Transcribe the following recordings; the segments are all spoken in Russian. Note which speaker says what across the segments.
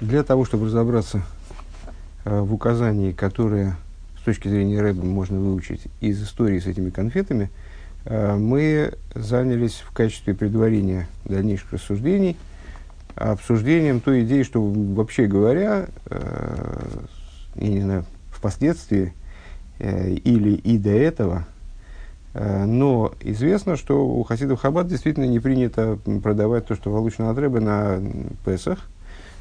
Speaker 1: Для того, чтобы разобраться э, в указании, которое с точки зрения Рэба можно выучить из истории с этими конфетами, э, мы занялись в качестве предварения дальнейших рассуждений обсуждением той идеи, что вообще говоря, э, именно впоследствии э, или и до этого, э, но известно, что у хасидов Хаббат действительно не принято продавать то, что получено от Рэба на Песах –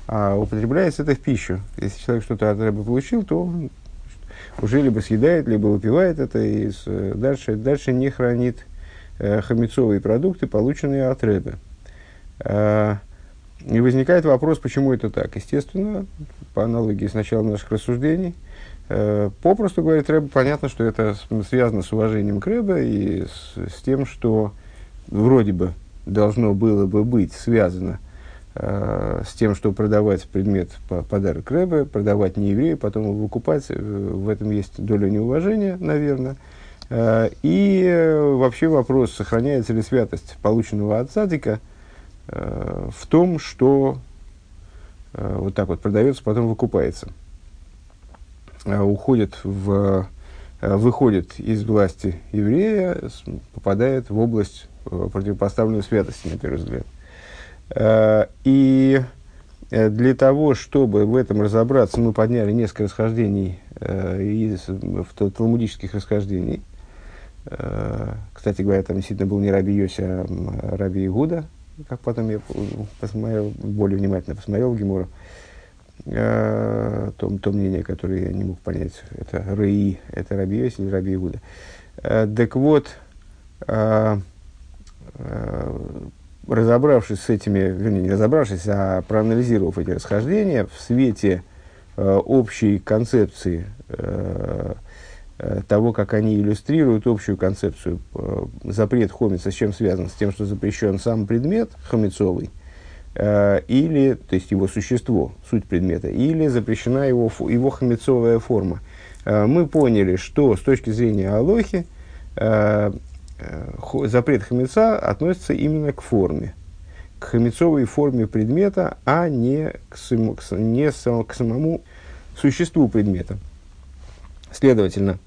Speaker 1: а употребляется это в пищу. Если человек что-то от рыбы получил, то он уже либо съедает, либо выпивает это, и с, дальше, дальше не хранит э, продукты, полученные от рыбы. Э, и возникает вопрос, почему это так. Естественно, по аналогии с началом наших рассуждений, э, попросту говорит Рэбе, понятно, что это связано с уважением к Рэбе и с, с тем, что вроде бы должно было бы быть связано Э, с тем, что продавать предмет по подарок Рэбе, продавать не еврею, потом его выкупать, э, в этом есть доля неуважения, наверное. Э, и вообще вопрос, сохраняется ли святость полученного от садика в том, что вот так вот продается, потом выкупается. Уходит в, выходит из власти еврея, попадает в область противопоставленной святости, на первый взгляд. Э, и э, для того, чтобы в этом разобраться, мы подняли несколько расхождений э, из в талмудических расхождений. Кстати говоря, там действительно был не Раби Йоси, а Раби Игуда, как потом я посмотрел, более внимательно посмотрел Гемору. То, то мнение, которое я не мог понять, это Раи, это Раби Йоси или Раби Игуда. Так вот, разобравшись с этими, вернее, не разобравшись, а проанализировав эти расхождения в свете э, общей концепции э, э, того, как они иллюстрируют общую концепцию э, запрет хомица, с чем связан? С тем, что запрещен сам предмет хомицовый, э, или, то есть его существо, суть предмета, или запрещена его, его хомицовая форма. Э, мы поняли, что с точки зрения Алохи, э, запрет хамеца относится именно к форме, к хамецовой форме предмета, а не к, сам, к, не к самому существу предмета. Следовательно,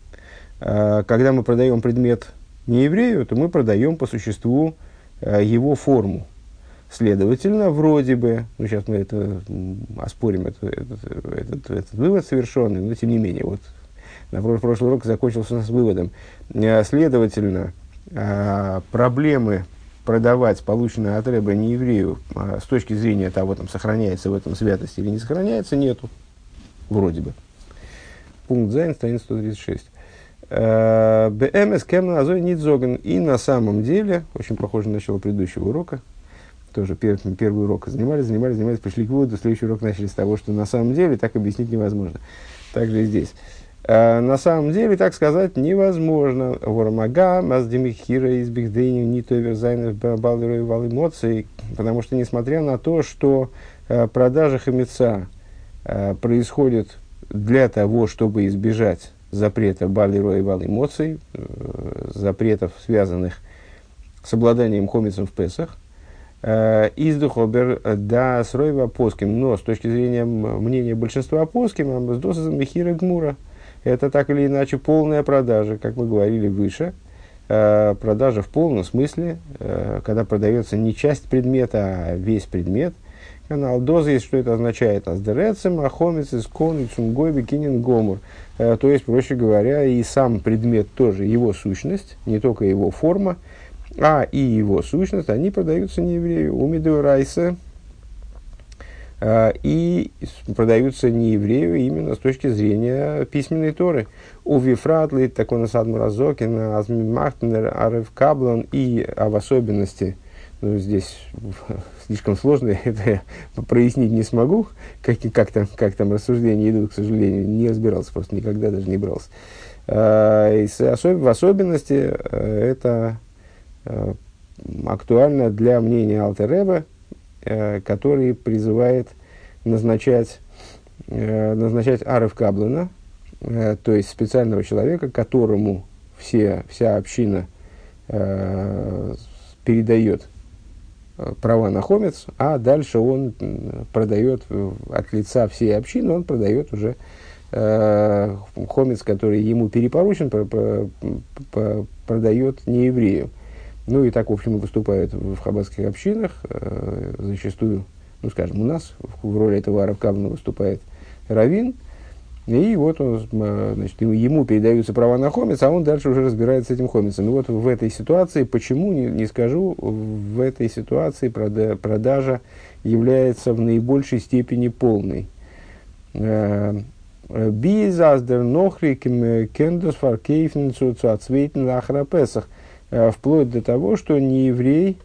Speaker 1: э, когда мы продаем предмет не еврею, то мы продаем по существу э, его форму. Следовательно, вроде бы, ну сейчас мы это оспорим, этот, этот, этот, этот вывод совершенный, но тем не менее, вот на прошлый урок закончился у нас выводом. Следовательно, э, проблемы продавать полученное от Рэба не еврею э, с точки зрения того, там, сохраняется в этом святость или не сохраняется, нету. Вроде бы. Пункт Зайн, страница 136. Э, БМС Кемна Азой Нидзоган. И на самом деле, очень похоже на начало предыдущего урока, тоже пер, первый урок занимались, занимались, занимались, пришли к выводу, следующий урок начали с того, что на самом деле так объяснить невозможно. Также и здесь. Э, на самом деле, так сказать, невозможно. Вормага, маздемихира из бихдейни, не то верзайнов балдерой вал эмоций, потому что, несмотря на то, что э, продажа хамеца э, происходит для того, чтобы избежать запрета балдерой и вал эмоций, запретов, связанных с обладанием хомицем в Песах, Издухобер да сройва поским, но с точки зрения мнения большинства поским, амбаздоса михира гмура – это так или иначе полная продажа, как мы говорили выше. Э, продажа в полном смысле, э, когда продается не часть предмета, а весь предмет. Канал доза, есть, что это означает? Аздерецем, ахомец, искон, ицунгой, бикинин, гомур. Э, то есть, проще говоря, и сам предмет тоже, его сущность, не только его форма, а и его сущность, они продаются не еврею. Умиду райса, и продаются не еврею именно с точки зрения письменной Торы. У Вифратли, такой насад Муразокин, Азмимахтнер, Арев Каблон и а в особенности, ну, здесь слишком сложно, это я прояснить не смогу, как, как, там, как там рассуждения идут, к сожалению, не разбирался, просто никогда даже не брался. А, и в особенности э, это э, актуально для мнения Алтереба, который призывает назначать, э, назначать Аров Каблана, э, то есть специального человека, которому все, вся община передает права на хомец, а дальше он продает от лица всей общины, он продает уже э, хомец, который ему перепоручен, про, про, про, продает не еврею. Ну и так, в общем, выступают в хаббатских общинах, э, зачастую, ну скажем, у нас в, в роли этого Аравкавна выступает Равин, и вот он, значит, ему передаются права на хомец, а он дальше уже разбирается с этим хомецом. И вот в этой ситуации, почему, не, не скажу, в этой ситуации прода, продажа является в наибольшей степени полной. Э, Бизаздер нохри кендус фаркейфен цуцуацвейтен лахрапесах. Э, вплоть до того, что не еврей,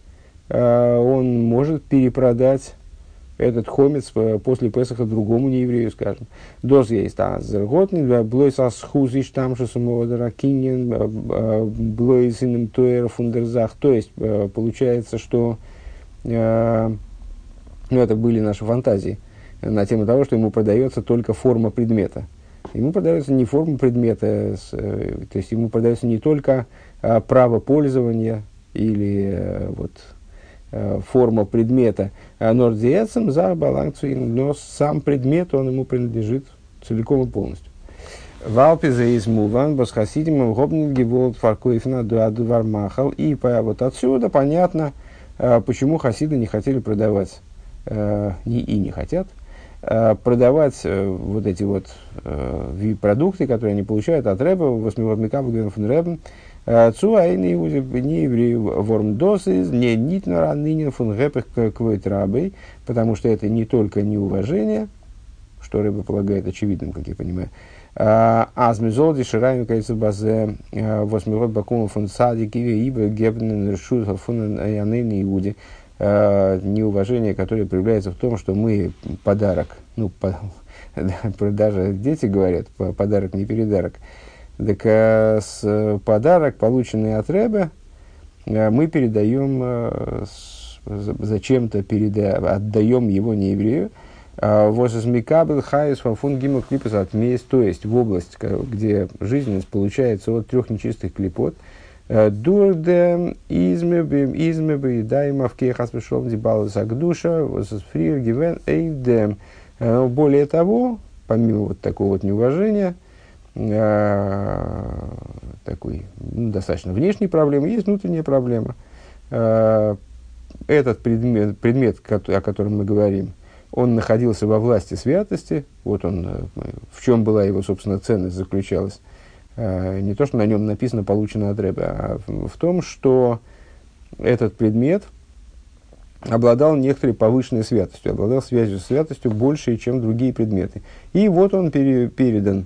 Speaker 1: э, он может перепродать этот хомец э, после Песаха другому нееврею, скажем. Доз есть азерготный, блой со схузиш там, что самого даракинин, блой с иным туэр фундерзах. То есть, получается, что ну, это были наши фантазии на тему того, что ему продается только форма предмета. Ему продается не форма предмета, то есть ему продается не только право пользования или вот Э, форма предмета а нордзиэцем за балансуин, но сам предмет, он ему принадлежит целиком и полностью. Валпиза из Муван, Басхасидим, Гобнит Геволт, Фаркоифна, Дуадувармахал. И по, вот отсюда понятно, э, почему хасиды не хотели продавать, э, не, и не хотят, продавать вот эти вот продукты, которые они получают от Рэба, восьмивод Микаба, Гвенфон Рэбен, Цуайны не евреи вормдосы, не нитнара нынен фун гэпых квойтрабой, потому что это не только неуважение, что рыба полагает очевидным, как я понимаю, а змезолди ширами кайцы базе восьмирот бакума фун садики ибо гебнен решут фун янейны иуди, неуважение, которое проявляется в том, что мы подарок, ну, по, даже дети говорят, подарок не передарок, так э, с, подарок, полученный от Рэбе, э, мы передаем, э, зачем-то переда, отдаем его не еврею. Возмикабел хайс фафун гимл клипас от то есть в область, где жизненность получается от трех нечистых клипот. Дурде измебим измебы даймов кейхас пришел дибал сагдуша возфрир гивен эйдем. Более того, помимо вот такого вот неуважения, э, такой ну, достаточно внешней проблемы, есть внутренняя проблема. Э, этот предмет, предмет, о котором мы говорим, он находился во власти святости. Вот он, э, в чем была его, собственно, ценность заключалась. Э, не то, что на нем написано «получено от Рэба», а в, том, что этот предмет обладал некоторой повышенной святостью, обладал связью с святостью большей, чем другие предметы. И вот он пере, передан Э,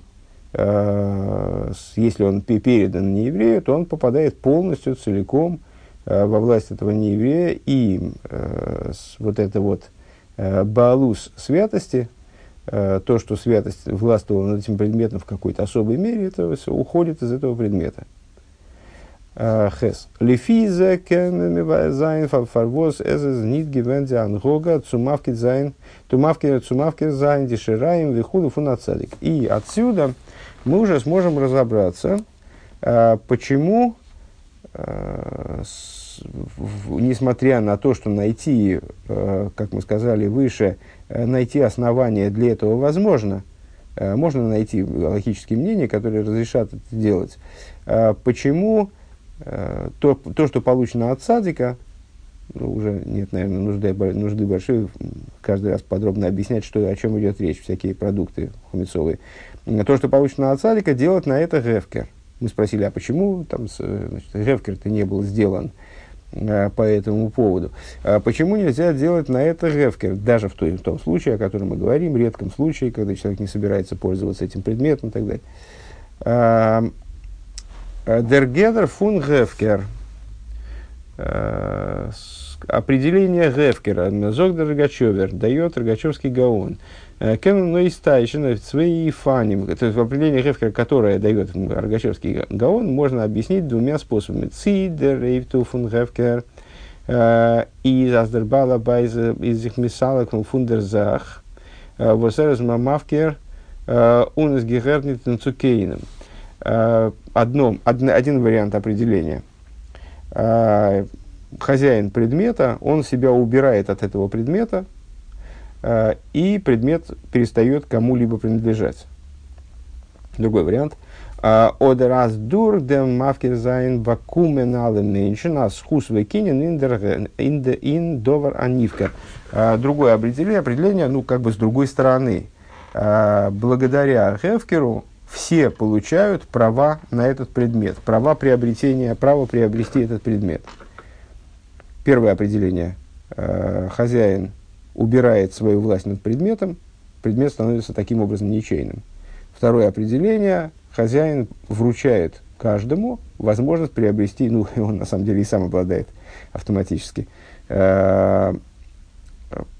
Speaker 1: если он передан нееврею, то он попадает полностью, целиком э, во власть этого нееврея, и э, вот это вот балус святости, то, что святость властвовала над этим предметом в какой-то особой мере, это уходит из этого предмета. И отсюда мы уже сможем разобраться, а, почему, а, несмотря на то, что найти, а, как мы сказали выше, найти основания для этого возможно, можно найти логические мнения, которые разрешат это делать. Почему то, то что получено от садика, ну, уже нет, наверное, нужды, нужды большой каждый раз подробно объяснять, что, о чем идет речь, всякие продукты хумицовые то, что получено от царика, делать на это гефкер. Мы спросили, а почему там гефкер-то не был сделан а, по этому поводу? А почему нельзя делать на это гефкер? Даже в, той, в том случае, о котором мы говорим, редком случае, когда человек не собирается пользоваться этим предметом и так далее. Дергедер фун гефкер. Определение гефкера. Зогдер Рогачевер дает Рогачевский гаон. Кен но и стайшин свои фаним. То есть в определении Хефкера, которое дает Рогачевский Гаон, можно объяснить двумя способами. Цидер, Эйвту фун Хефкер, и Аздербала байз из их мисалок фундерзах, восерез мамавкер, унес гехернит цукейном. Одно, один вариант определения. Хозяин предмета, он себя убирает от этого предмета, э, и предмет перестает кому-либо принадлежать. Другой вариант. Oder as dur dem mafkir sein vakumen alle Menschen as хус векинен in довар анивка. Другое определение, определение, ну, как бы с другой стороны. Благодаря Хевкеру все получают права на этот предмет, права приобретения, право приобрести этот предмет. Первое определение. Хозяин убирает свою власть над предметом, предмет становится таким образом ничейным. Второе определение. Хозяин вручает каждому возможность приобрести, ну, он на самом деле и сам обладает автоматически, э,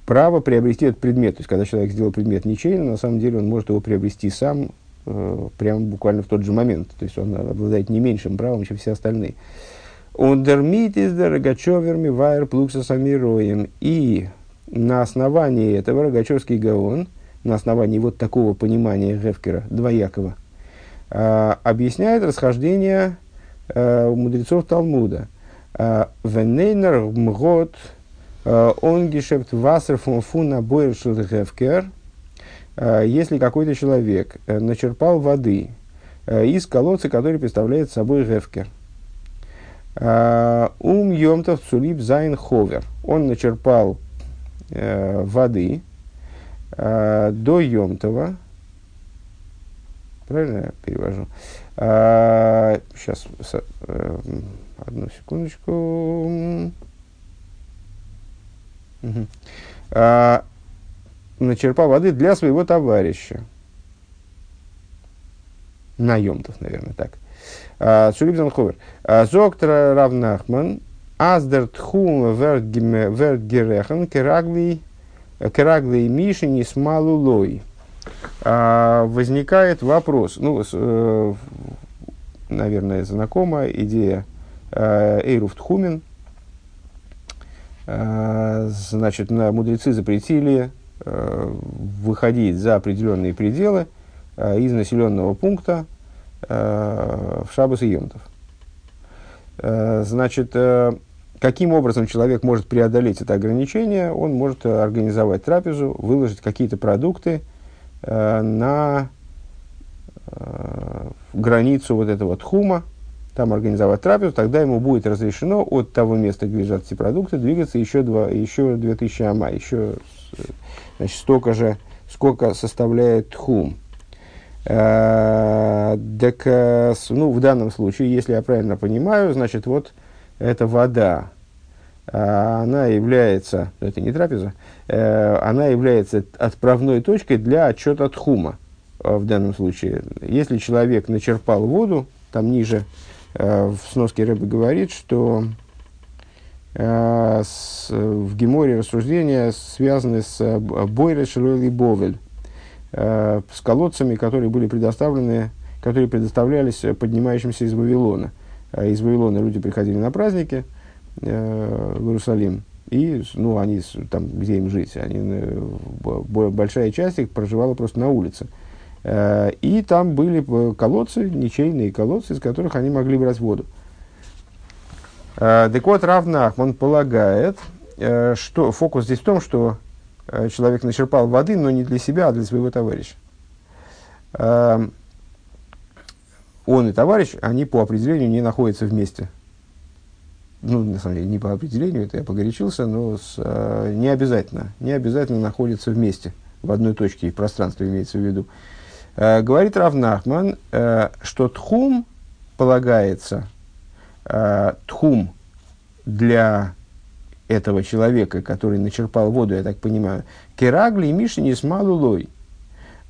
Speaker 1: право приобрести этот предмет. То есть, когда человек сделал предмет ничейно, на самом деле он может его приобрести сам, э, прямо буквально в тот же момент. То есть, он обладает не меньшим правом, чем все остальные. Ундермит из Рогачеверми Вайер Плукса Самироем. И на основании этого Рогачевский Гаон, на основании вот такого понимания Гефкера, двоякого, э, объясняет расхождение э, мудрецов Талмуда. Венейнер мгот он гешефт вассер фуна бойршил Гефкер. Если какой-то человек начерпал воды из колодца, который представляет собой Гефкер, Ум Йомтов Цулип Зайн Ховер. Он начерпал э, воды э, до Йомтова. Правильно я перевожу? Э, сейчас, э, одну секундочку. Начерпал воды для своего товарища. На Йомтов, наверное, так. Цулибзан Ховер. Зоктор Равнахман, Аздер Тхум Вертгерехан, Керагли Мишини Смалулой. Возникает вопрос, ну, э, наверное, знакомая идея э, Эйруф Тхумин. Значит, мудрецы запретили выходить за определенные пределы из населенного пункта, Э, в Шабас и Йомтов. Э, значит, э, каким образом человек может преодолеть это ограничение? Он может организовать трапезу, выложить какие-то продукты на границу вот этого тхума, там организовать трапезу, тогда ему будет разрешено от того места, где лежат эти продукты, двигаться еще, два, еще 2000 ама, еще значит, столько же, сколько составляет тхум. Э, так, э, ну, в данном случае, если я правильно понимаю, значит, вот эта вода, э, она является, это не трапеза, она является отправной точкой для отчета Тхума в данном случае. Если человек начерпал воду, там ниже в сноске Рэбе говорит, что с, в Геморе рассуждения связаны с Бойре Шилой Бовель, э, с колодцами, которые были предоставлены, которые предоставлялись поднимающимся из Вавилона. Из Вавилона люди приходили на праздники э, в Иерусалим, и ну, они там, где им жить, они, э, большая часть их проживала просто на улице. Э, и там были колодцы, ничейные колодцы, из которых они могли брать воду. Э, так вот, Равнах, он полагает, э, что фокус здесь в том, что Э, человек начерпал воды, но не для себя, а для своего товарища. Он и товарищ, они по определению не находятся вместе. Ну, на самом деле, не по определению, это я погорячился, но с, э, не обязательно. Не обязательно находятся вместе, в одной точке пространства имеется в виду. Э, говорит Равнахман, э, что тхум полагается, э, тхум для этого человека, который начерпал воду, я так понимаю, керагли и мишни с малулой.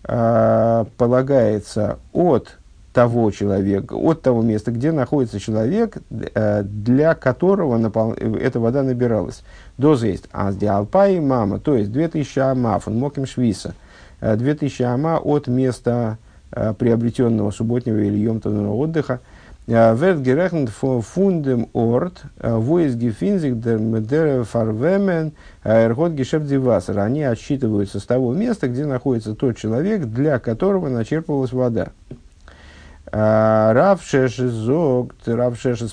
Speaker 1: А, полагается от того человека, от того места, где находится человек, э, для которого напол... эта вода набиралась. Доза есть азди алпай мама, то есть 2000 амаф, он моким швиса, 2000 ама от места э, приобретенного субботнего или емтовного отдыха, wird gerechnet von, dem Ort, wo es gefindet sich der, Farwemen Эрхот Гешефт Дивасер. Они отсчитываются с того места, где находится тот человек, для которого начерпывалась вода. Рав Шеши Зог, Рав Шеши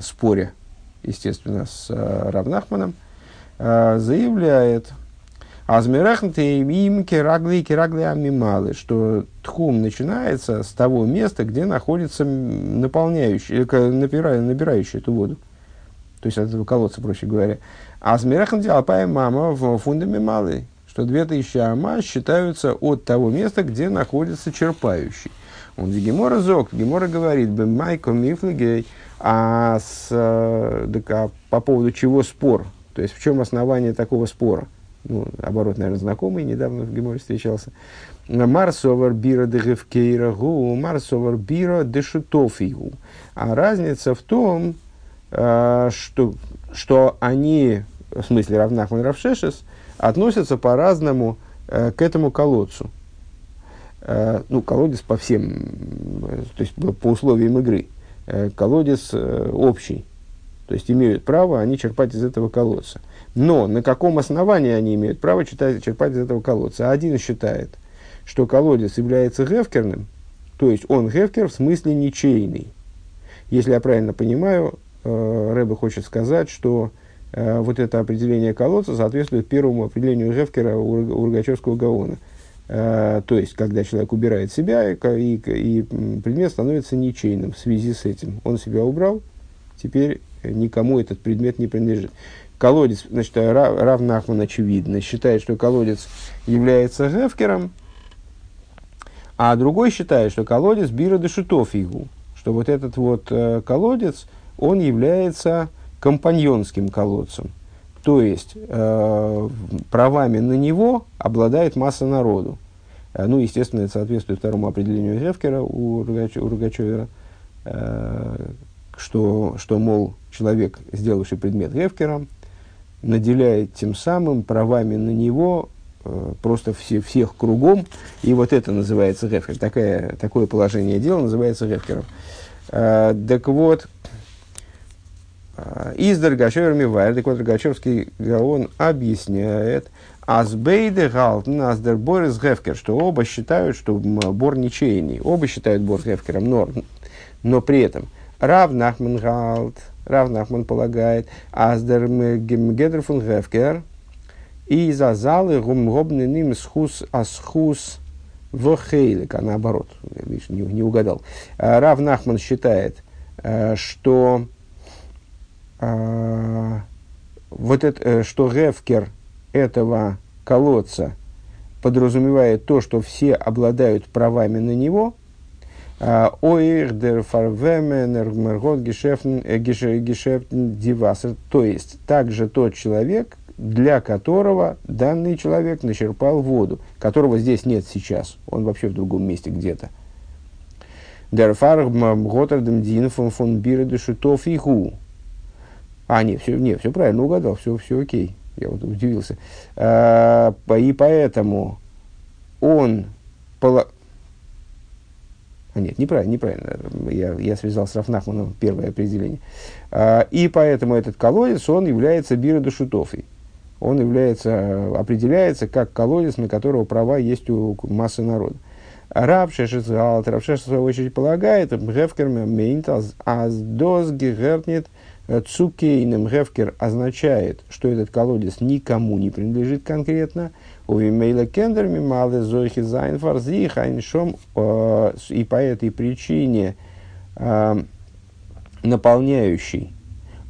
Speaker 1: споря, естественно, с Равнахманом, заявляет, Азмирахнты им керагли керагли амималы, что тхум начинается с того места, где находится наполняющий, набирающий, набирающий эту воду. То есть от этого колодца, проще говоря. Азмирахнты алпай мама в фундаме малый, что 2000 ама считаются от того места, где находится черпающий. Он Гемора зок, Гемора говорит, майко мифлигей, а, с, э, так, а по поводу чего спор? То есть в чем основание такого спора? Ну, оборот, наверное, знакомый, недавно в Геморе встречался. Марсовар бира дегевкейра гу, марсовар бира дешутофигу. А разница в том, э, что, что они, в смысле Равнахман Равшешес, относятся по-разному э, к этому колодцу. Э, ну, колодец по всем, то есть по условиям игры. Колодец общий. То есть имеют право они черпать из этого колодца. Но на каком основании они имеют право читать, черпать из этого колодца? Один считает, что колодец является гефкерным, то есть он гефкер в смысле ничейный. Если я правильно понимаю, э, Рэбе хочет сказать, что э, вот это определение колодца соответствует первому определению гефкера у, у Рогачевского Гаона. Э, то есть, когда человек убирает себя, и, и, и предмет становится ничейным в связи с этим. Он себя убрал, теперь никому этот предмет не принадлежит колодец, значит, Рав Нахман очевидно считает, что колодец является гефкером, а другой считает, что колодец бира дешутов что вот этот вот э, колодец, он является компаньонским колодцем. То есть, э, правами на него обладает масса народу. Э, ну, естественно, это соответствует второму определению Гефкера у, Рогач, у Рогачевера, э, что, что, мол, человек, сделавший предмет Гефкером, наделяет тем самым правами на него э, просто все, всех кругом, и вот это называется гефкер. Такое, такое положение дела называется гефкером. Э, так вот, э, איז דער ראגאטשאווער מבאר, так вот, Рогачевский Гаон объясняет, אז ביידע האלטן, אז דער בור איז הפקר, что оба считают, что Бор ничейный. Оба считают Бор Гефкером, но, но при этом Рав Нахман האלט, Рав Нахман полагает, אז דער גדר פון הפקר, и за залы гумгобненим схус асхус в а наоборот, видишь, не, не угадал. А, Рав Нахман считает, э, что э, вот это, э, что гефкер этого колодца подразумевает то, что все обладают правами на него – Оих дер фарвеменер мергот гешефтн дивасер. То есть, также тот человек, для которого данный человек начерпал воду, которого здесь нет сейчас, он вообще в другом месте где-то. А, нет, все, нет, все правильно угадал, все, все окей. Я вот удивился. А, и поэтому он а нет, неправильно, неправильно. Я, я связал с Рафнахманом первое определение. А, и поэтому этот колодец, он является биродушутофой. Он является, определяется как колодец, на которого права есть у массы народа. Раб Шешецгалт, Раб Шеш, в свою очередь, полагает, Гефкер мейнт аз доз гехертнет цукейным. Гефкер означает, что этот колодец никому не принадлежит конкретно – Увимейла кендер мималы зойхи зайн фарзих айншом. Э, и по этой причине э, наполняющий,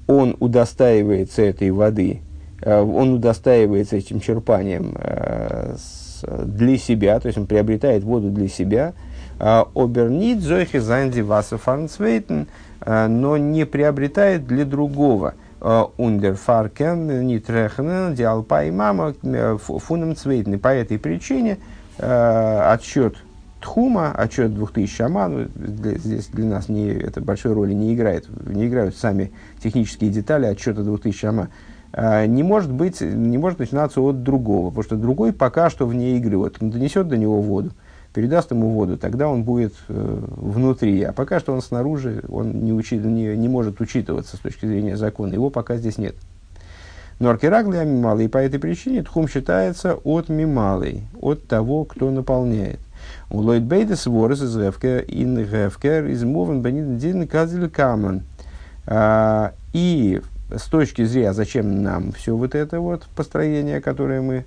Speaker 1: он удостаивается этой воды, э, он удостаивается этим черпанием для себя, то есть он приобретает воду для себя, обернит зойхи зайнди васа фарнцвейтен, но не приобретает для другого – Ундерфаркен, Нитрехнен, Диалпа и Мама, Фуном Цвейтный. По этой причине отсчет Тхума, отчет 2000 аман, здесь для нас не, это большой роли не играет, не играют сами технические детали отчета 2000 ама, не может быть, не может начинаться от другого, потому что другой пока что вне игры, вот он донесет до него воду, передаст ему воду, тогда он будет э, внутри. А пока что он снаружи, он не, учи, не, не может учитываться с точки зрения закона. Его пока здесь нет. Но аркерагли амималый, и по этой причине тхум считается от мималой, от того, кто наполняет. У Ллойд Бейдес ворес из Гефкер, ин Гефкер, из Мовен Бенидин Казель Каман. А, и с точки зрения, зачем нам все вот это вот построение, которое мы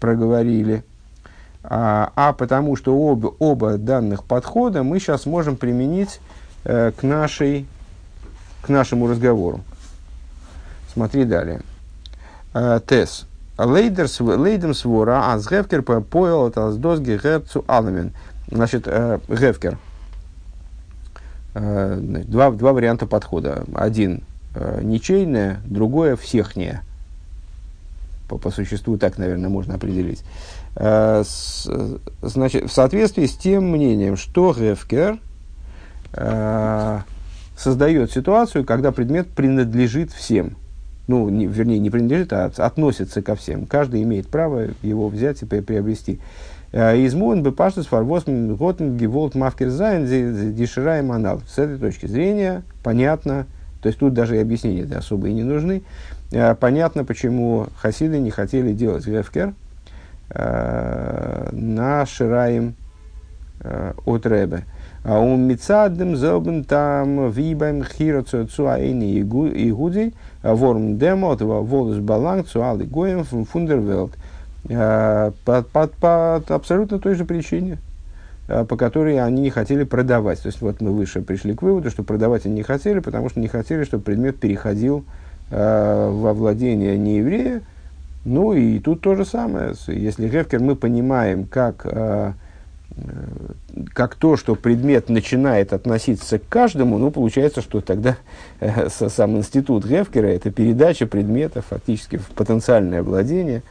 Speaker 1: проговорили, а, а потому что об, оба данных подхода мы сейчас можем применить э, к, нашей, к нашему разговору. Смотри далее. Э, тес. Лейдем свора, а с Гевкер поел от Аздозги Герцу Аламен. Значит, э, Гевкер. Э, два, два варианта подхода. Один э, ничейное, другое всехнее. По, по существу так, наверное, можно определить. Э, с, значит, в соответствии с тем мнением, что гефкер э, создает ситуацию, когда предмет принадлежит всем – ну, не, вернее, не принадлежит, а относится ко всем. Каждый имеет право его взять и приобрести. Э, איז מובן בפשטות פארוואס האט ניט געוואלט מפקיר זיין די שיריים הנ"ל. С этой точки зрения понятно, то есть тут даже и объяснения особо и не нужны. Э, понятно, почему хасиды не хотели делать гефкер э, на шираем от Ребе. А у Мицадем зелбен там вибаем хироцу цуаэни игуди ворм демо волос баланг цуалы гоем фундервелд. Под, под, под абсолютно той же причине, а, по которой они не хотели продавать. То есть вот мы выше пришли к выводу, что продавать они не хотели, потому что не хотели, чтобы предмет переходил э, во владение нееврея. Ну и тут то же самое. Если Гевкер мы понимаем, как э, как то, что предмет начинает относиться к каждому, ну, получается, что тогда э, сам институт Гефкера – это передача предмета фактически в потенциальное владение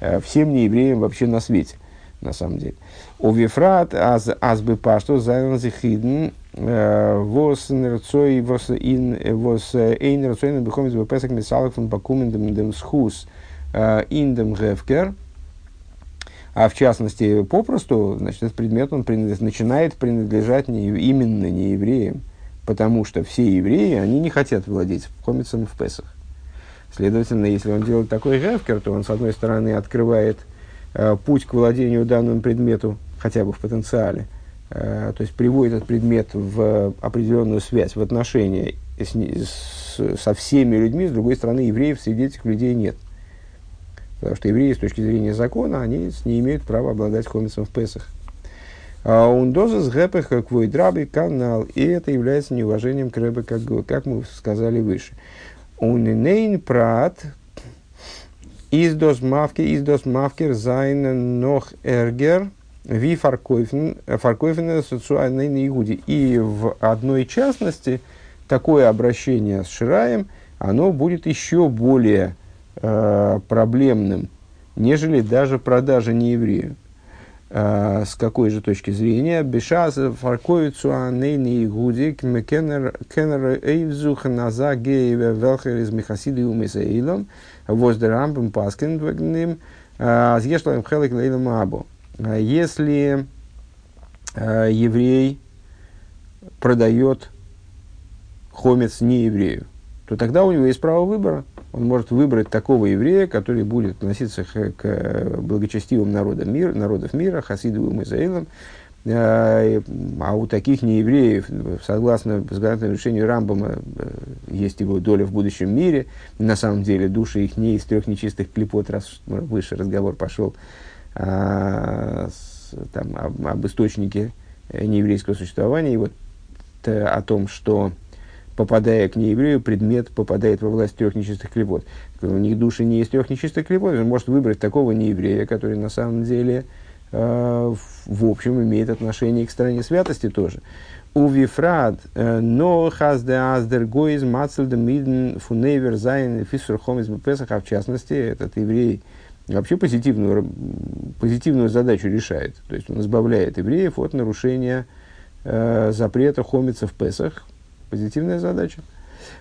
Speaker 1: э, всем неевреям вообще на свете, на самом деле. У Вифрат аз, аз бы пашто э, вос нерцой вос ин вос эйн нерцой бехомис бепесак мисалах фон бакумен дем схус ин дем Гефкер – а в частности, попросту, значит, этот предмет он принадлежит, начинает принадлежать не, именно не евреям, потому что все евреи, они не хотят владеть хомицем в Песах. Следовательно, если он делает такой гефкер, то он, с одной стороны, открывает э, путь к владению данному предмету, хотя бы в потенциале, э, то есть приводит этот предмет в определенную связь, в отношения с, с, со всеми людьми, с другой стороны, евреев среди этих людей нет. Потому что евреи с точки зрения закона, они не имеют права обладать хомицем в Песах. און דאס איז היפך כבוד רבי כנ"ל. И это является неуважением к рэбе, как, как мы сказали выше. און אין א פרט איז דאס מפקיר, איז דאס מפקיר זיין נאך ערגער ви фаркойфен социальной игуди. И в одной частности такое обращение с Шираем, оно будет еще более э, проблемным, нежели даже продажа нееврею. Э, с какой же точки зрения? Бешаз фарковицу анейни гудик кеннер эйвзух наза гееве велхер из мехасиды умесаилом воздерамбом паскин вагним азъешлаем хелек лейлом абу. Э, если э, еврей продает хомец не еврею, то тогда у него есть право выбора. Он может выбрать такого еврея, который будет относиться к, к благочестивым народам мира, народов мира, хасидовым Израилам, а, а у таких неевреев, согласно законодательному решению Рамбама, э, есть его доля в будущем мире. На самом деле души их не из трех нечистых клипот, раз выше разговор пошел а, с, там, об, об источнике нееврейского существования, и вот о том, что попадая к нееврею, предмет попадает во власть трех нечистых клипот. У них души не из трех нечистых клипот, он может выбрать такого нееврея, который на самом деле э, в общем имеет отношение к стране святости тоже. ובפרט, э, но хазде аздер гоиз мацельда миден фунейвер зайн фисур хомис бепесах, а в частности этот еврей вообще позитивную, позитивную задачу решает. То есть он избавляет евреев от нарушения э, запрета хомица в Песах, позитивная задача.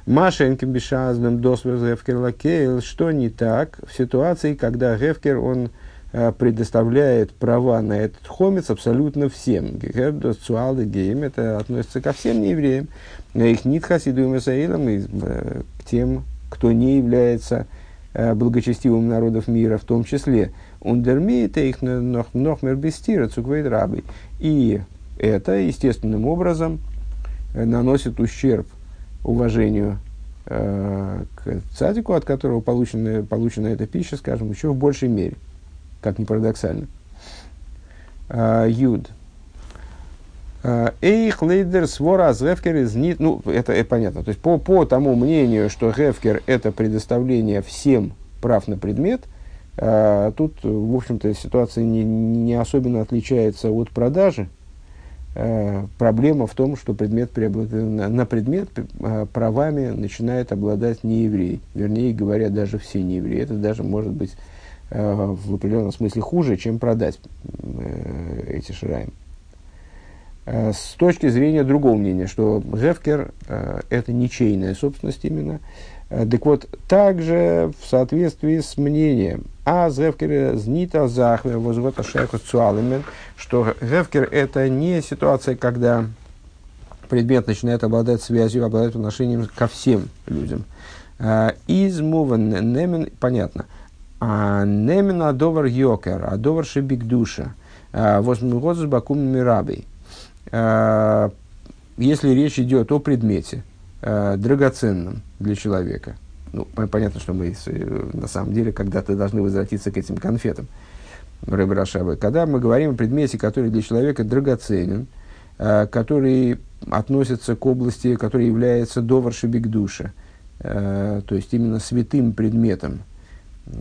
Speaker 1: מה שאין כן בשעת דאס ווערט הפקר что не так в ситуации, когда Гефкер, он э, предоставляет права на этот хомец абсолютно всем. צו אלע גויים, это относится ко всем неевреям. אויך ניט חסידי и э, к тем, кто не является благочестивым народов мира, в том числе. Ундермиет их нохмер бестира И это естественным образом наносит ущерб уважению э, к цадику, от которого получена, получена эта пища, скажем, еще в большей мере, как ни парадоксально. Э, юд. Эйх лейдер свора с Гефкер из нит. Ну, это, это понятно. То есть, по, по тому мнению, что Гефкер – это предоставление всем прав на предмет, э, тут, в общем-то, ситуация не, не особенно отличается от продажи. Э, проблема в том, что предмет на, на предмет э, правами начинает обладать не еврей. Вернее говоря, даже все не евреи. Это даже может быть в определенном смысле хуже, чем продать эти шираем. Э, с точки зрения другого мнения, что Гефкер э, это ничейная собственность именно. Э, так вот, также в соответствии с мнением а Гефкер знита захве возвота шайху цуалимен, что Гефкер это не ситуация, когда предмет начинает обладать связью, обладать отношением ко всем людям. Из немен, понятно. А немен адовар йокер, адовар шибик душа. Возмигозус бакум мирабей если речь идет о предмете, э, драгоценном для человека, ну, понятно, что мы э, на самом деле когда-то должны возвратиться к этим конфетам, Рэб Рашабы. Когда мы говорим о предмете, который для человека драгоценен, который относится к области, который является доваршибик душа, то есть именно святым предметом.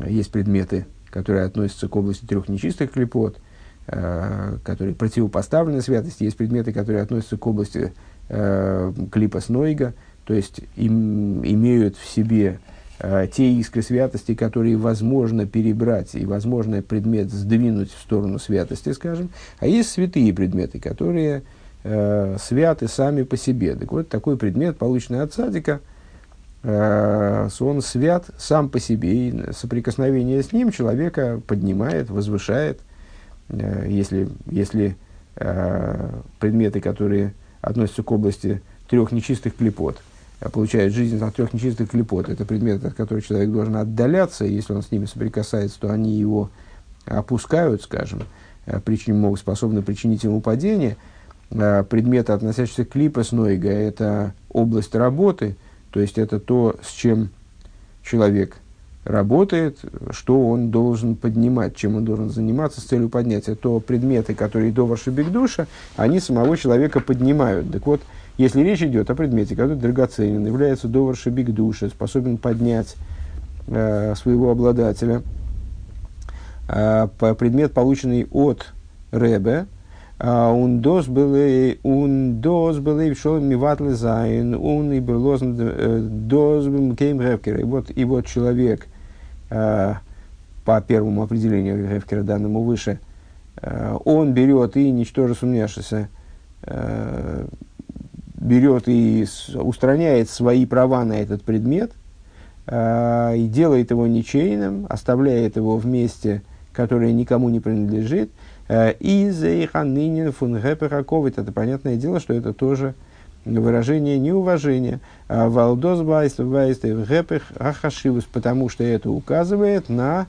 Speaker 1: Есть предметы, которые относятся к области трех нечистых клепот, которые противопоставлены святости, есть предметы, которые относятся к области э, клипа Снойга, то есть им, имеют в себе э, те искры святости, которые возможно перебрать и возможно предмет сдвинуть в сторону святости, скажем, а есть святые предметы, которые э, святы сами по себе. Так вот, такой предмет, полученный от садика, э, он свят сам по себе, и соприкосновение с ним человека поднимает, возвышает, Э, если, если э, предметы, которые относятся к области трех нечистых клепот, э, получают жизнь от трех нечистых клепот, это предметы, от которых человек должен отдаляться, если он с ними соприкасается, то они его опускают, скажем, причин, могут способны причинить ему падение. Предметы, относящиеся к клипа Нойга, это область работы, то есть это то, с чем человек работает, что он должен поднимать, чем он должен заниматься с целью поднятия, то предметы, которые до вашей бигдуша, они самого человека поднимают. Так вот, если речь идет о предмете, который драгоценен, является до вашей бигдуша, способен поднять э, своего обладателя, э, предмет, полученный от Ребе, он дос был он дос был шел миватле зайн он и был дос кейм ревкер и вот и вот человек Э, по первому определению Гефкера, данному выше, э, он берет и, ничтоже сумняшися, э, берет и устраняет свои права на этот предмет и делает его ничейным, оставляет его в месте, которое никому не принадлежит. И за иханынин фун это понятное дело, что это тоже выражение неуважения. А Валдос гэпех ахашивус, потому что это указывает на,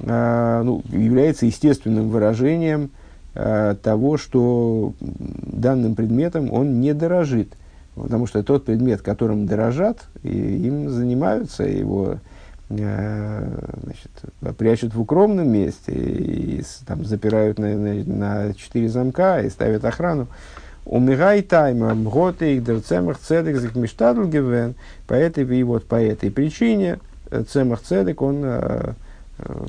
Speaker 1: а, ну, является естественным выражением а, того, что данным предметом он не дорожит. Потому что тот предмет, которым дорожат, и им занимаются, его значит, прячут в укромном месте, и там запирают на, на, на четыре замка и ставят охрану. Умирай тайма, мготы их цемах цедек зик миштадл гивен. По этой, и вот по этой причине э, цемах цедек, он, э, э,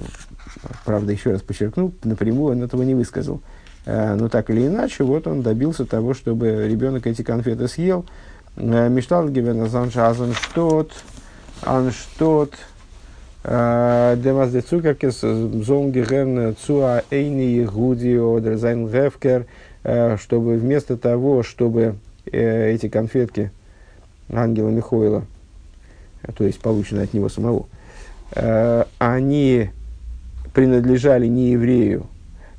Speaker 1: правда, еще раз подчеркну, напрямую он этого не высказал. Но так или иначе, вот он добился того, чтобы ребенок эти конфеты съел. Миштадл гивен азаншазан штот, анштот, Демаз де Цукеркес, Зонгерен, Цуа Эйни, Гуди, Одер Зайн Гефкер – Э, чтобы вместо того, чтобы э, эти конфетки ангела Михоила, то есть полученные от него самого, э, они принадлежали не еврею,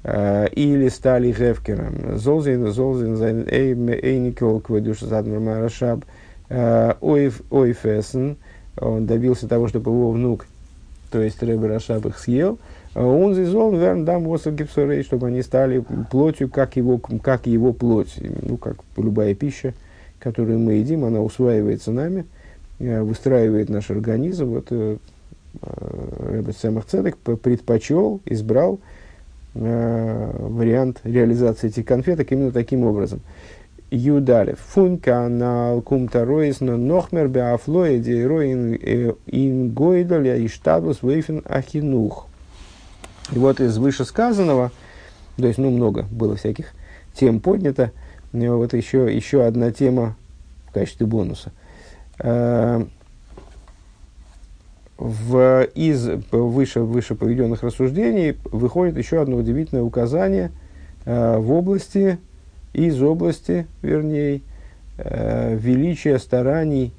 Speaker 1: или стали гефкером. זאָל זײַן, זאָל זײַן, זײַן אייניקל כבוד קדושת אדמו"ר מהרש"ב אויפֿעסן. Он добился того, чтобы его внук, то есть Рэбе Рашаб их съел, он зизол, верн дам гипсорей, чтобы они стали плотью, как его, как его плоть, ну, как любая пища, которую мы едим, она усваивается нами, э, выстраивает наш организм. Вот э, э, Рэбе Самых Цедек предпочел, избрал вариант реализации этих конфеток именно таким образом. Юдалев. Фун канал кум тароисна нохмер беафлоя дейроин ин гойдаля и штаблус вейфен ахинух. И вот из вышесказанного, то есть, ну, много было всяких тем поднято, вот еще, еще одна тема в качестве бонуса. Э, в, из выше, выше поведенных рассуждений выходит еще одно удивительное указание э, в области, из области, вернее, э, величия стараний,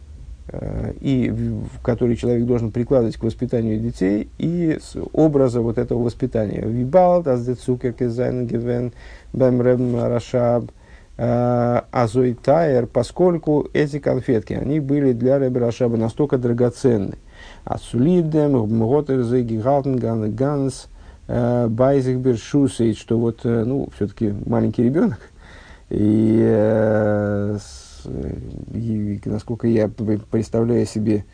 Speaker 1: и, в который человек должен прикладывать к воспитанию детей, и с образа вот этого воспитания. Вибалт, аздецукер, кезайн, гевен, бэмрэм, рашаб, Э, Азойтайер, поскольку эти конфетки, они были для Рэбе Рашаба настолько драгоценны. Ацулидем, Мготерзе, Гигалтен, Ганс, э, Байзик Бершусейт, что вот, э, ну, все-таки маленький ребенок, и, и насколько я представляю себе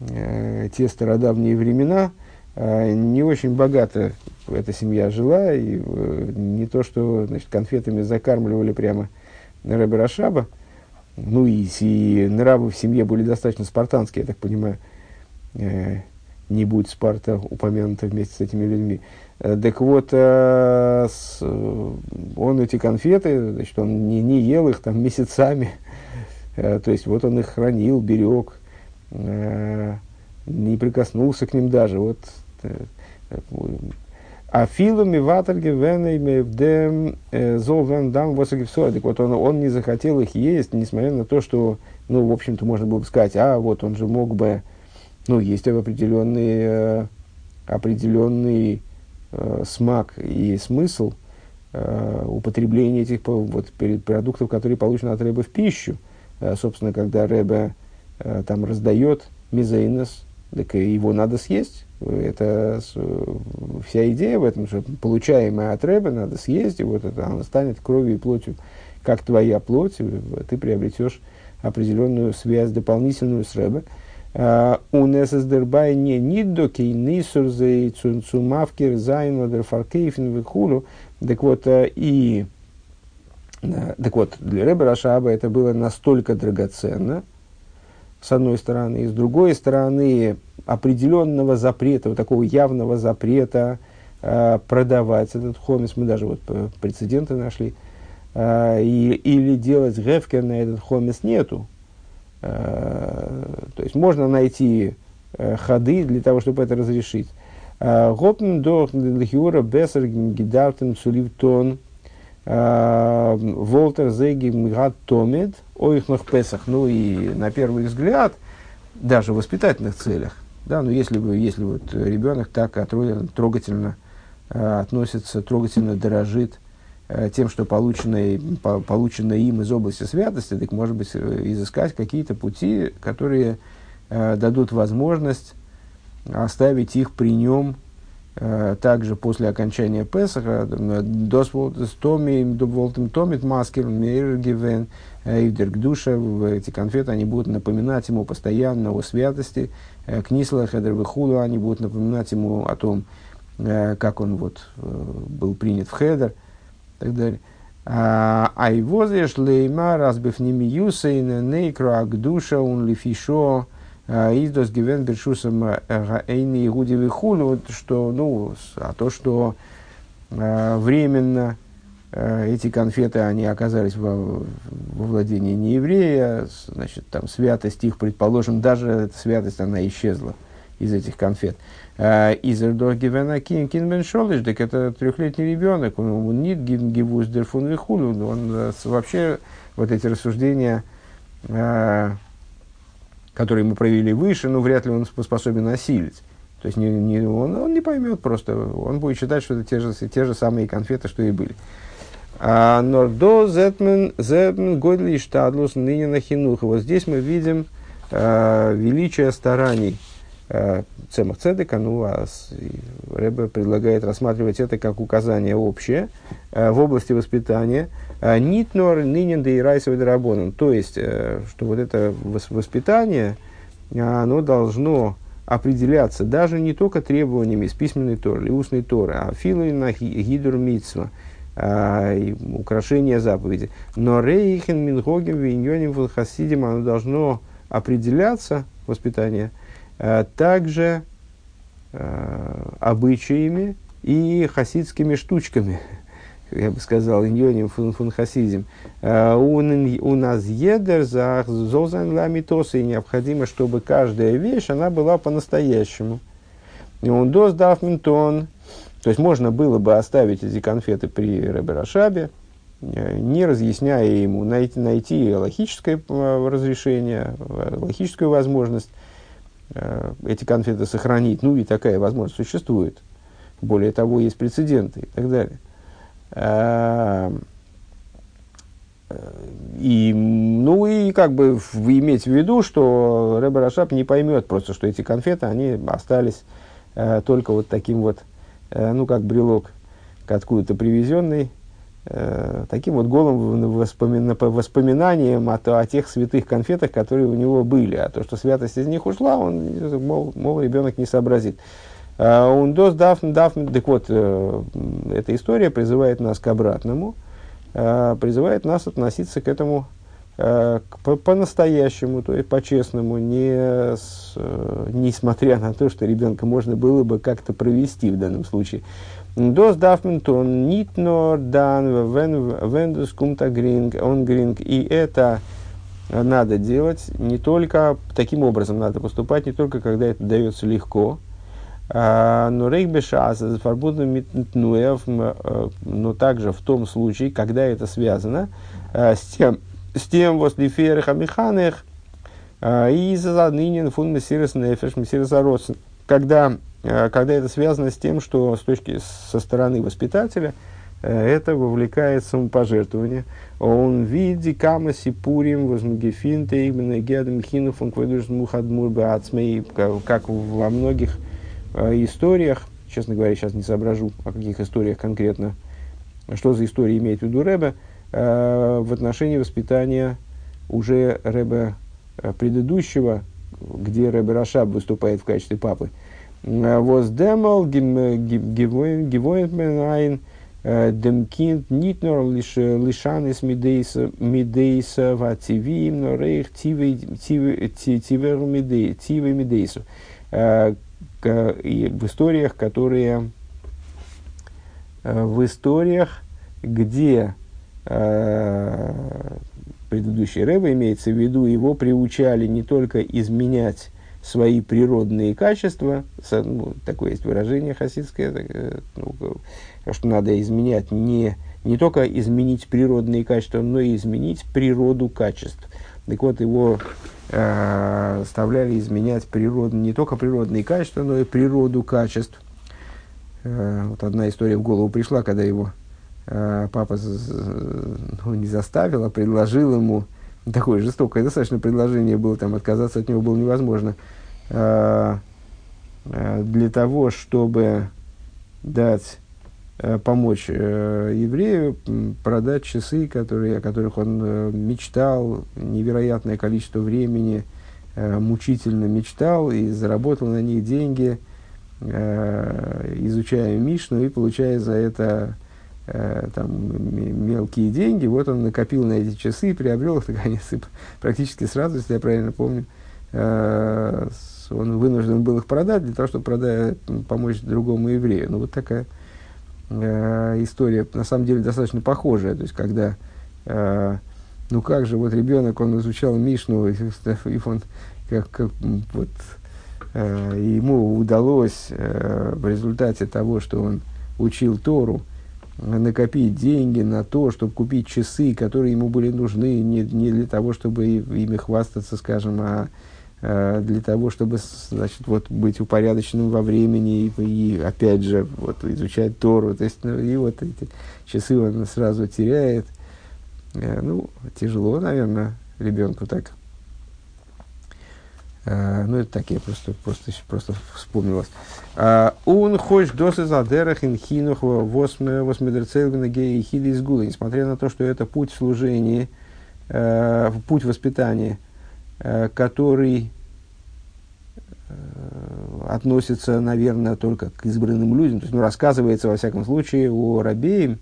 Speaker 1: те стародавние времена, не очень богато эта семья жила, и не то, что значит, конфетами закармливали прямо Рэбе Рашаба, ну и, и нравы в семье были достаточно спартанские, я так понимаю, э, не будь Спарта упомянута вместе с этими людьми. Э, так вот, э, с, он эти конфеты, значит, он не, не ел их там месяцами, э, то есть вот он их хранил, берег, э, не прикоснулся к ним даже. Вот, э, а филу миватер гевеней мевдем э, зол вен дам Так вот, он, он не захотел их есть, несмотря на то, что, ну, в общем-то, можно было бы сказать, а вот он же мог бы, ну, есть определенный, э, определенный э, смак и смысл э, употребления этих вот, продуктов, которые получены от рыба в пищу. Э, собственно, когда рыба э, там раздает מזונות, так его надо съесть это вся идея в этом, что получаемое от Рэба надо съесть, и вот это оно станет кровью и плотью, как твоя плоть, ты приобретешь определенную связь дополнительную с Рэбе. У Несесдербай не ниддоки, нисурзей, цумавкер, зайн, ладерфаркейфен, вихулу. Так вот, э, так вот, для Рэба Рашаба это было настолько драгоценно, с одной стороны, и с другой стороны, определенного запрета, вот такого явного запрета э, продавать этот хомис, мы даже вот прецеденты нашли, э, и, или делать гефкер на этот хомис нету. Э, то есть можно найти э, ходы для того, чтобы это разрешить. Э, Гопн до лихиура бесер гидартен суливтон э, волтер зеги мгат томит ойхнах песах. Ну и на первый взгляд, даже в воспитательных целях, да, но если, бы, если вот ребенок так трогательно э, относится, трогательно дорожит э, тем, что получено, по, получено им из области святости, так может быть э, изыскать какие-то пути, которые э, дадут возможность оставить их при нем э, также после окончания Песаха. Томит маскер мейр Эйвдер душа, эти конфеты, они будут напоминать ему постоянно о святости, э, Книсла Хедер Вихула, они будут напоминать ему о том, э, как он вот э, был принят в Хедер и так далее. А и возеш лейма разбив ними юсейн нейкро агдуша он лифишо издос гивен бершусом эйни игуди вихулю, что, ну, а то, что временно Э, эти конфеты, они оказались во, во владении нееврея, значит, там святость их, предположим, даже эта святость, она исчезла из этих конфет. Э, Изердор гивена кин бен шолиш, так это трехлетний ребенок, он нит гивуз дерфун вихулю, он э, вообще вот эти рассуждения, которые мы провели выше, ну, вряд ли он способен осилить. То есть не, не, он, он не поймет просто, он будет считать, что это те же, те же самые конфеты, что и были. А Нордо зетмен зетмен гойдли штадлус ныне на хинуха. Вот здесь мы видим э, величие стараний э, Цемах Цедека, ну, а с, Рэбе предлагает рассматривать это как указание общее э, в области воспитания. Э, Нитнор, нынен да и райсовый драбонан. То есть, э, что вот это воспитание, оно должно определяться даже не только требованиями из письменной торы или устной торы, а филуина гидур митсва, украшение заповеди. Но рейхен мингогим виньоним хасидим, оно должно определяться, воспитание, также обычаями и хасидскими штучками, я бы сказал, иньоним фун, фун хасидим. А, у нас едер за зозан ламитоса, и необходимо, чтобы каждая вещь, она была по-настоящему. И он дос дафминтон, то есть можно было бы оставить эти конфеты при Ребе Рашабе, Э, не разъясняя ему, найти, найти логическое э, разрешение, э, логическую возможность эти конфеты сохранить. Ну и такая возможность существует. Более того, есть прецеденты и так далее. И, ну и как бы иметь в виду, что Рэбе Рашаб не поймет просто, что эти конфеты, они остались только вот таким вот, ну как брелок, откуда-то привезенный, Э, таким вот голым воспомина, воспоминанием о, о тех святых конфетах, которые у него были. А то, что святость из них ушла, он, мол, мол ребенок не сообразит. Он дос дав, дав, так вот, э, эта история призывает нас к обратному, э, призывает нас относиться к этому по-настоящему, то есть по-честному, не с, несмотря на то, что ребенка можно было бы как-то провести в данном случае. Дос дафментон нитно дан вендус кумта гринг, он гринг. И это надо делать не только, таким образом надо поступать, не только когда это дается легко, а, но рейхбешас, фарбудно но также в том случае, когда это связано а, с тем, с тем возле ферых амиханах, а, и за нынен фун мессирес нефеш мессирес когда Э, когда это связано с тем, что с точки со стороны воспитателя э, это вовлекает самопожертвование. Он видит кама сипурим возмгефинте именно гедам хинуф он мухадмур баацмей, как во многих э, историях, честно говоря, сейчас не соображу, о каких историях конкретно, что за история имеет в виду Рэбе, в отношении воспитания уже Рэбе предыдущего, где Рэбе Рашаб выступает в качестве папы, Воздемал гивоинт мен dem kind niet nur lishanis midейса вативим, midейсу. В историях, которые в историях, где предыдущий Рэба имеется в виду, его приучали не только изменять свои природные качества, ну, такое есть выражение хасидское, э, ну, что надо изменять не, не только изменить природные качества, но и изменить природу качеств. Так вот, его э, заставляли изменять природу, не только природные качества, но и природу качеств. Э, вот одна история в голову пришла, когда его э, папа ну, не заставил, а предложил ему, такое жестокое достаточно предложение было, там отказаться от него было невозможно, э, э, для того, чтобы дать, помочь э, еврею продать часы, которые, о которых он э, мечтал невероятное количество времени, э, мучительно мечтал и заработал на них деньги, э, изучая Мишну и получая за это Э, там, мелкие деньги, вот он накопил на эти часы и приобрел их, наконец, и практически сразу, если я правильно помню, э, он вынужден был их продать для того, чтобы продать, помочь другому еврею. Ну, вот такая э, история, на самом деле, достаточно похожая. То есть, когда, э, ну, как же, вот ребенок, он изучал Мишну, и, и он, как, как вот, э, ему удалось э, в результате того, что он учил Тору, накопить деньги на то, чтобы купить часы, которые ему были нужны не, не для того, чтобы ими хвастаться, скажем, а, для того, чтобы значит, вот, быть упорядоченным во времени и, и опять же вот, изучать Тору. То есть, ну, и вот эти часы он сразу теряет. Э, ну, тяжело, наверное, ребенку так Uh, ну, это так, я просто, просто, просто вспомнилось. А, он хочет досы задерах инхинух восмедерцелгна геи хиди из. Несмотря на то, что это путь служения, путь воспитания, который относится, наверное, только к избранным людям. То есть, ну, рассказывается, во всяком случае, о рабеем,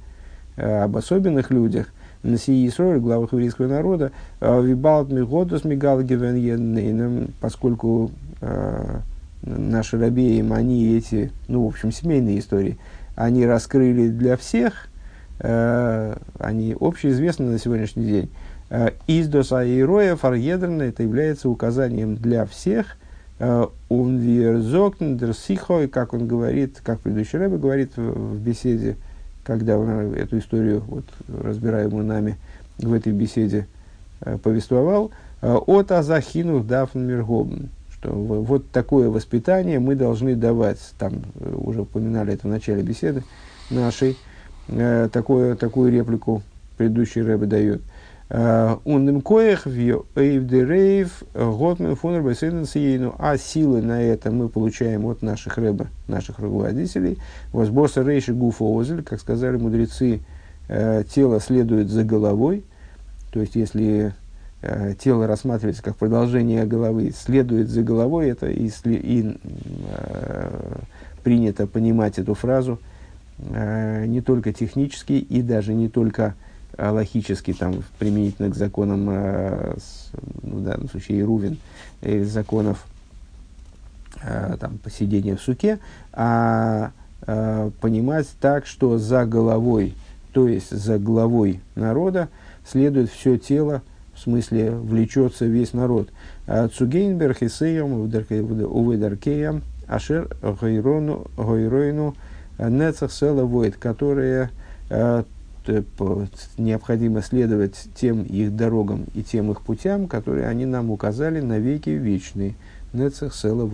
Speaker 1: об особенных людях, на сии Исроль, главах еврейского народа, вибалт мигодус мигал поскольку э, наши рабеем, они эти, ну, в общем, семейные истории, они раскрыли для всех, э, они общеизвестны на сегодняшний день. Э, Издос аироя фарьедрна, это является указанием для всех, он вирзокн сихой, как он говорит, как предыдущий рэбе говорит в, беседе, когда эту историю, вот, разбираемую нами в этой беседе, э, повествовал, э, от Азахину Дафн Миргобн, что вот такое воспитание мы должны давать, там э, уже упоминали это в начале беседы нашей, такое, такую реплику предыдущий рэбе дает. Ундем коях эйвдерейв готмен фунер бесейну а силы на это мы получаем от наших рэбе, наших руководителей. Возбоса рейши гуфа озель, как сказали мудрецы, тело следует за головой. То есть, если э, тело рассматривается как продолжение головы, следует за головой, это и, и э, принято понимать эту фразу э, не только технически и даже не только логически, там, применительно к законам, э, с, ну, в данном случае, Ирувин, или законов э, там, посидения в суке, а э, понимать так, что за головой, то есть за главой народа, следует все тело, в смысле влечется весь народ. Цугейнберг и Сейем Уведаркеям Ашер Гойройну Нецах Села Войд, которые э, необходимо следовать тем их дорогам и тем их путям, которые они нам указали на веки вечные. Нецах Села.